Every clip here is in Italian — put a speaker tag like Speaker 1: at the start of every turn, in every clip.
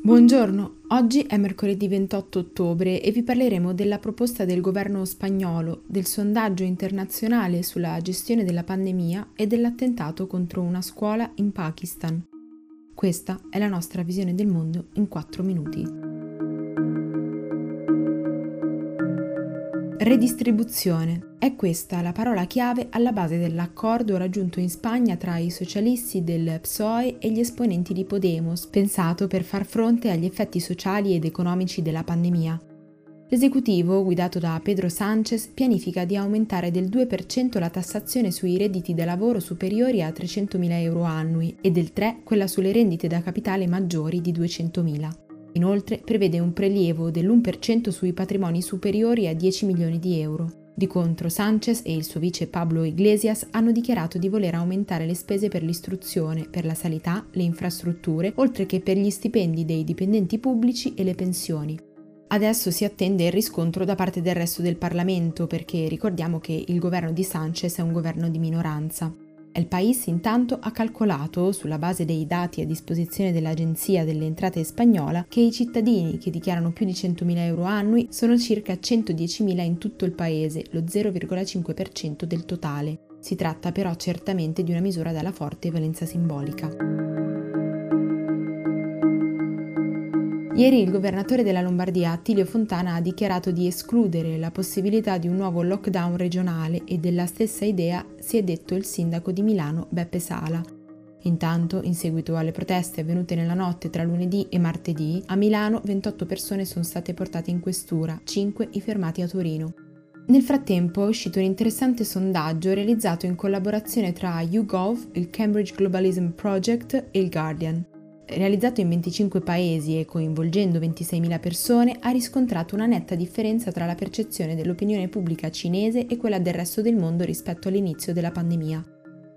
Speaker 1: Buongiorno, oggi è mercoledì 28 ottobre e vi parleremo della proposta del governo spagnolo, del sondaggio internazionale sulla gestione della pandemia e dell'attentato contro una scuola in Pakistan. Questa è la nostra visione del mondo in 4 minuti. Redistribuzione. È questa la parola chiave alla base dell'accordo raggiunto in Spagna tra i socialisti del PSOE e gli esponenti di Podemos, pensato per far fronte agli effetti sociali ed economici della pandemia. L'esecutivo, guidato da Pedro Sánchez, pianifica di aumentare del 2% la tassazione sui redditi da lavoro superiori a 300.000 euro annui e del 3% quella sulle rendite da capitale maggiori di 200.000. Inoltre prevede un prelievo dell'1% sui patrimoni superiori a 10 milioni di euro. Di contro Sanchez e il suo vice Pablo Iglesias hanno dichiarato di voler aumentare le spese per l'istruzione, per la sanità, le infrastrutture, oltre che per gli stipendi dei dipendenti pubblici e le pensioni. Adesso si attende il riscontro da parte del resto del Parlamento perché ricordiamo che il governo di Sanchez è un governo di minoranza. El País intanto ha calcolato, sulla base dei dati a disposizione dell'Agenzia delle Entrate spagnola, che i cittadini che dichiarano più di 100.000 euro annui sono circa 110.000 in tutto il paese, lo 0,5% del totale. Si tratta però certamente di una misura dalla forte valenza simbolica. Ieri il governatore della Lombardia, Attilio Fontana, ha dichiarato di escludere la possibilità di un nuovo lockdown regionale e della stessa idea si è detto il sindaco di Milano, Beppe Sala. Intanto, in seguito alle proteste avvenute nella notte tra lunedì e martedì, a Milano 28 persone sono state portate in questura, 5 i fermati a Torino. Nel frattempo è uscito un interessante sondaggio realizzato in collaborazione tra YouGov, il Cambridge Globalism Project e il Guardian realizzato in 25 paesi e coinvolgendo 26.000 persone, ha riscontrato una netta differenza tra la percezione dell'opinione pubblica cinese e quella del resto del mondo rispetto all'inizio della pandemia.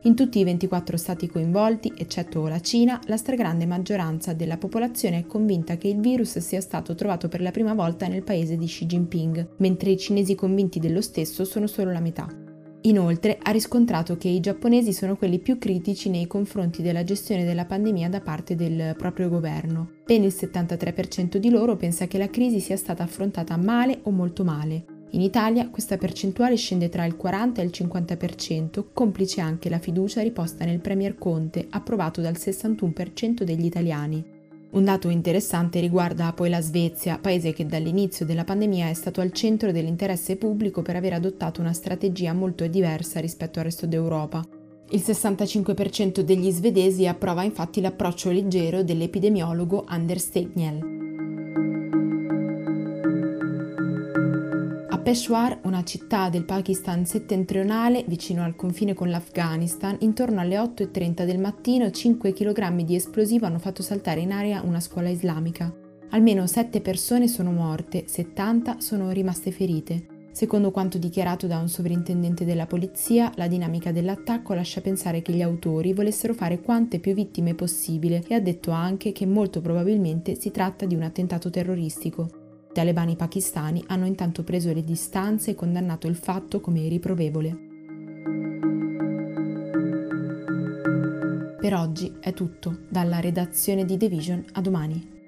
Speaker 1: In tutti i 24 stati coinvolti, eccetto la Cina, la stragrande maggioranza della popolazione è convinta che il virus sia stato trovato per la prima volta nel paese di Xi Jinping, mentre i cinesi convinti dello stesso sono solo la metà. Inoltre ha riscontrato che i giapponesi sono quelli più critici nei confronti della gestione della pandemia da parte del proprio governo. Ben il 73% di loro pensa che la crisi sia stata affrontata male o molto male. In Italia questa percentuale scende tra il 40 e il 50%, complice anche la fiducia riposta nel Premier Conte, approvato dal 61% degli italiani. Un dato interessante riguarda poi la Svezia, paese che dall'inizio della pandemia è stato al centro dell'interesse pubblico per aver adottato una strategia molto diversa rispetto al resto d'Europa. Il 65% degli svedesi approva infatti l'approccio leggero dell'epidemiologo Anders Tegnell. Peshawar, una città del Pakistan settentrionale vicino al confine con l'Afghanistan, intorno alle 8.30 del mattino 5 kg di esplosivo hanno fatto saltare in aria una scuola islamica. Almeno 7 persone sono morte, 70 sono rimaste ferite. Secondo quanto dichiarato da un sovrintendente della polizia, la dinamica dell'attacco lascia pensare che gli autori volessero fare quante più vittime possibile e ha detto anche che molto probabilmente si tratta di un attentato terroristico. Talebani pakistani hanno intanto preso le distanze e condannato il fatto come riprovevole. Per oggi è tutto, dalla redazione di The Vision a domani.